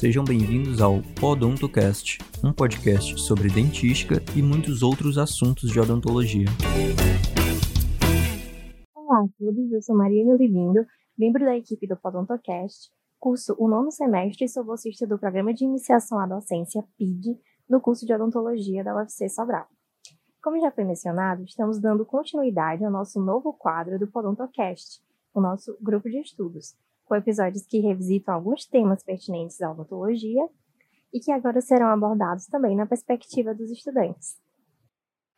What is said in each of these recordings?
Sejam bem-vindos ao Odontocast, um podcast sobre dentística e muitos outros assuntos de odontologia. Olá a todos, eu sou Maria Livindo, membro da equipe do Podontocast, curso o nono semestre e sou bolsista do Programa de Iniciação à Docência, PID, no curso de Odontologia da UFC Sobral. Como já foi mencionado, estamos dando continuidade ao nosso novo quadro do Podontocast, o nosso grupo de estudos, com episódios que revisitam alguns temas pertinentes à odontologia e que agora serão abordados também na perspectiva dos estudantes.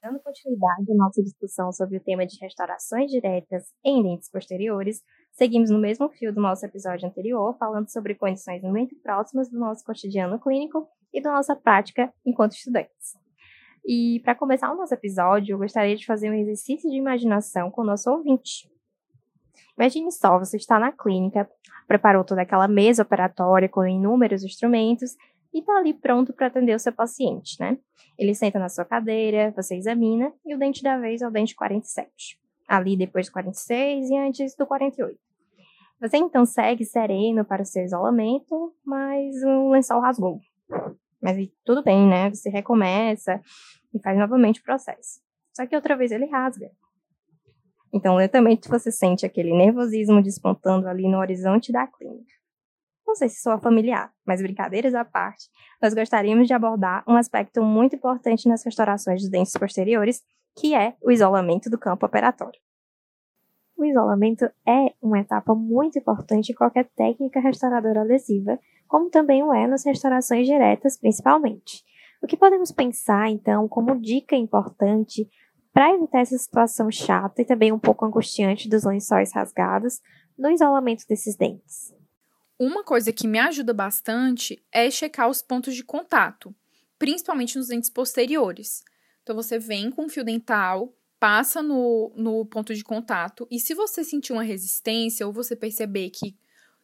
Dando continuidade à nossa discussão sobre o tema de restaurações diretas em dentes posteriores, seguimos no mesmo fio do nosso episódio anterior, falando sobre condições muito próximas do nosso cotidiano clínico e da nossa prática enquanto estudantes. E para começar o nosso episódio, eu gostaria de fazer um exercício de imaginação com o nosso ouvinte. Imagine só, você está na clínica, preparou toda aquela mesa operatória com inúmeros instrumentos e está ali pronto para atender o seu paciente, né? Ele senta na sua cadeira, você examina e o dente da vez é o dente 47. Ali depois do 46 e antes do 48. Você então segue sereno para o seu isolamento, mas o lençol rasgou. Mas tudo bem, né? Você recomeça e faz novamente o processo. Só que outra vez ele rasga. Então, lentamente você sente aquele nervosismo despontando ali no horizonte da clínica. Não sei se soa familiar, mas brincadeiras à parte, nós gostaríamos de abordar um aspecto muito importante nas restaurações dos dentes posteriores, que é o isolamento do campo operatório. O isolamento é uma etapa muito importante em qualquer técnica restauradora lesiva, como também o é nas restaurações diretas, principalmente. O que podemos pensar, então, como dica importante para evitar essa situação chata e também um pouco angustiante dos lençóis rasgados no isolamento desses dentes. Uma coisa que me ajuda bastante é checar os pontos de contato, principalmente nos dentes posteriores. Então, você vem com o fio dental, passa no, no ponto de contato, e se você sentir uma resistência ou você perceber que,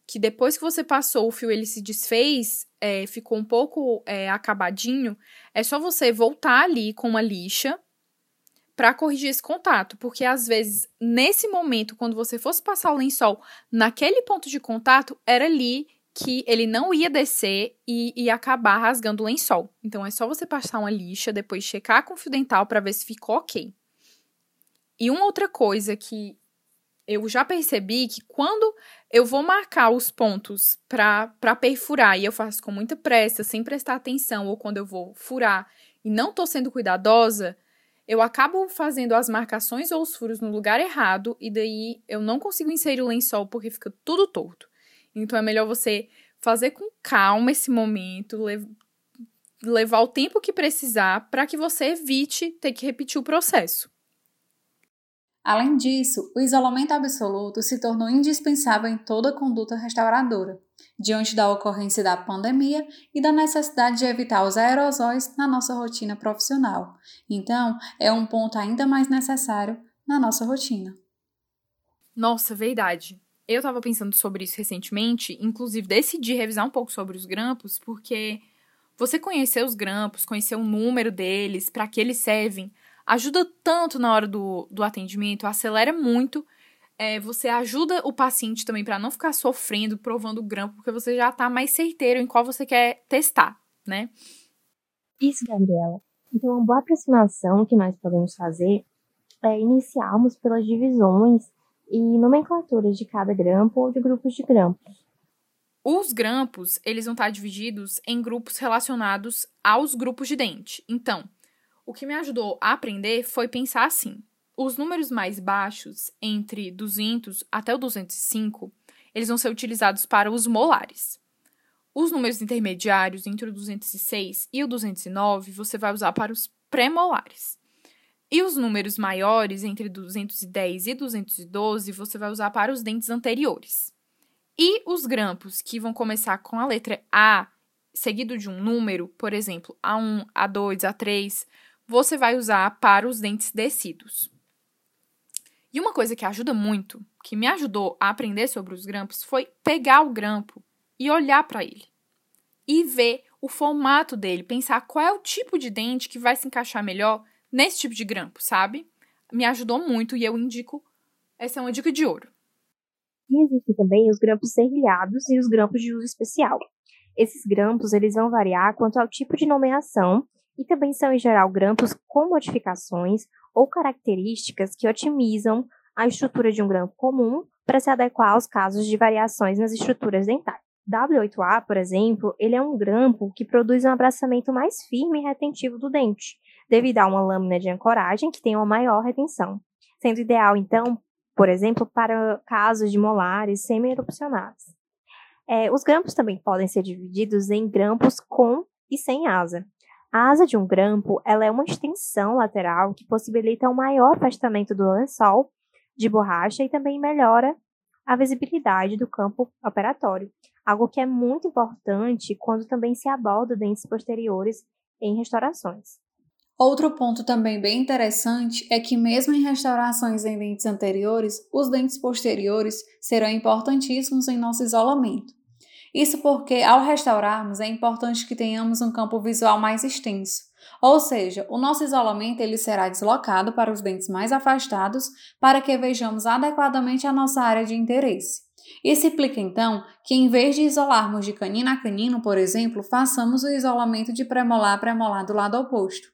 que depois que você passou o fio ele se desfez, é, ficou um pouco é, acabadinho, é só você voltar ali com uma lixa para corrigir esse contato, porque às vezes nesse momento, quando você fosse passar o lençol naquele ponto de contato, era ali que ele não ia descer e ia acabar rasgando o lençol. Então é só você passar uma lixa, depois checar com fio dental para ver se ficou ok. E uma outra coisa que eu já percebi que quando eu vou marcar os pontos para perfurar e eu faço com muita pressa, sem prestar atenção, ou quando eu vou furar e não estou sendo cuidadosa, eu acabo fazendo as marcações ou os furos no lugar errado e daí eu não consigo inserir o lençol porque fica tudo torto. Então é melhor você fazer com calma esse momento, lev levar o tempo que precisar para que você evite ter que repetir o processo. Além disso, o isolamento absoluto se tornou indispensável em toda conduta restauradora, diante da ocorrência da pandemia e da necessidade de evitar os aerosóis na nossa rotina profissional. Então, é um ponto ainda mais necessário na nossa rotina. Nossa, verdade. Eu estava pensando sobre isso recentemente, inclusive decidi revisar um pouco sobre os grampos, porque você conhecer os grampos, conhecer o número deles, para que eles servem, ajuda tanto na hora do, do atendimento, acelera muito. É, você ajuda o paciente também para não ficar sofrendo, provando o grampo, porque você já está mais certeiro em qual você quer testar, né? Isso, Gabriela. Então, uma boa aproximação que nós podemos fazer é iniciarmos pelas divisões e nomenclaturas de cada grampo ou de grupos de grampos. Os grampos, eles vão estar divididos em grupos relacionados aos grupos de dente. Então, o que me ajudou a aprender foi pensar assim: os números mais baixos, entre 200 até o 205, eles vão ser utilizados para os molares. Os números intermediários, entre o 206 e o 209, você vai usar para os pré-molares. E os números maiores, entre 210 e 212, você vai usar para os dentes anteriores. E os grampos, que vão começar com a letra A, seguido de um número, por exemplo, A1, A2, A3, você vai usar para os dentes descidos. E uma coisa que ajuda muito, que me ajudou a aprender sobre os grampos, foi pegar o grampo e olhar para ele. E ver o formato dele, pensar qual é o tipo de dente que vai se encaixar melhor nesse tipo de grampo, sabe? Me ajudou muito e eu indico, essa é uma dica de ouro. E existem também os grampos serrilhados e os grampos de uso especial. Esses grampos eles vão variar quanto ao tipo de nomeação e também são, em geral, grampos com modificações ou características que otimizam a estrutura de um grampo comum para se adequar aos casos de variações nas estruturas dentárias. W8A, por exemplo, ele é um grampo que produz um abraçamento mais firme e retentivo do dente, devido a uma lâmina de ancoragem que tem uma maior retenção, sendo ideal, então, por exemplo, para casos de molares semi-erupcionados. É, os grampos também podem ser divididos em grampos com e sem asa. A asa de um grampo ela é uma extensão lateral que possibilita um maior afastamento do lençol de borracha e também melhora a visibilidade do campo operatório, algo que é muito importante quando também se aborda dentes posteriores em restaurações. Outro ponto também bem interessante é que, mesmo em restaurações em dentes anteriores, os dentes posteriores serão importantíssimos em nosso isolamento. Isso porque, ao restaurarmos, é importante que tenhamos um campo visual mais extenso, ou seja, o nosso isolamento ele será deslocado para os dentes mais afastados para que vejamos adequadamente a nossa área de interesse. Isso implica então que, em vez de isolarmos de canino a canino, por exemplo, façamos o isolamento de premolar a premolar do lado oposto,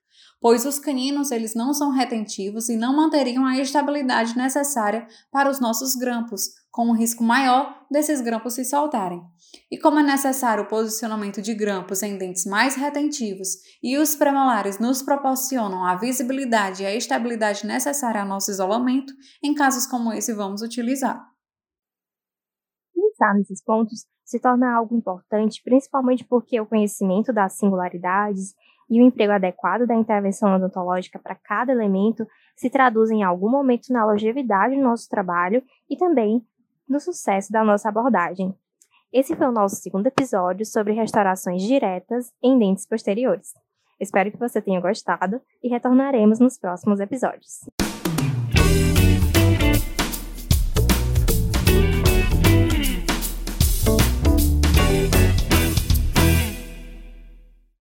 pois os caninos eles não são retentivos e não manteriam a estabilidade necessária para os nossos grampos, com um risco maior desses grampos se soltarem. E como é necessário o posicionamento de grampos em dentes mais retentivos e os premolares nos proporcionam a visibilidade e a estabilidade necessária ao nosso isolamento, em casos como esse vamos utilizar. Pensar nesses pontos se torna algo importante, principalmente porque o conhecimento das singularidades e o emprego adequado da intervenção odontológica para cada elemento se traduz em algum momento na longevidade do nosso trabalho e também no sucesso da nossa abordagem. Esse foi o nosso segundo episódio sobre restaurações diretas em dentes posteriores. Espero que você tenha gostado e retornaremos nos próximos episódios.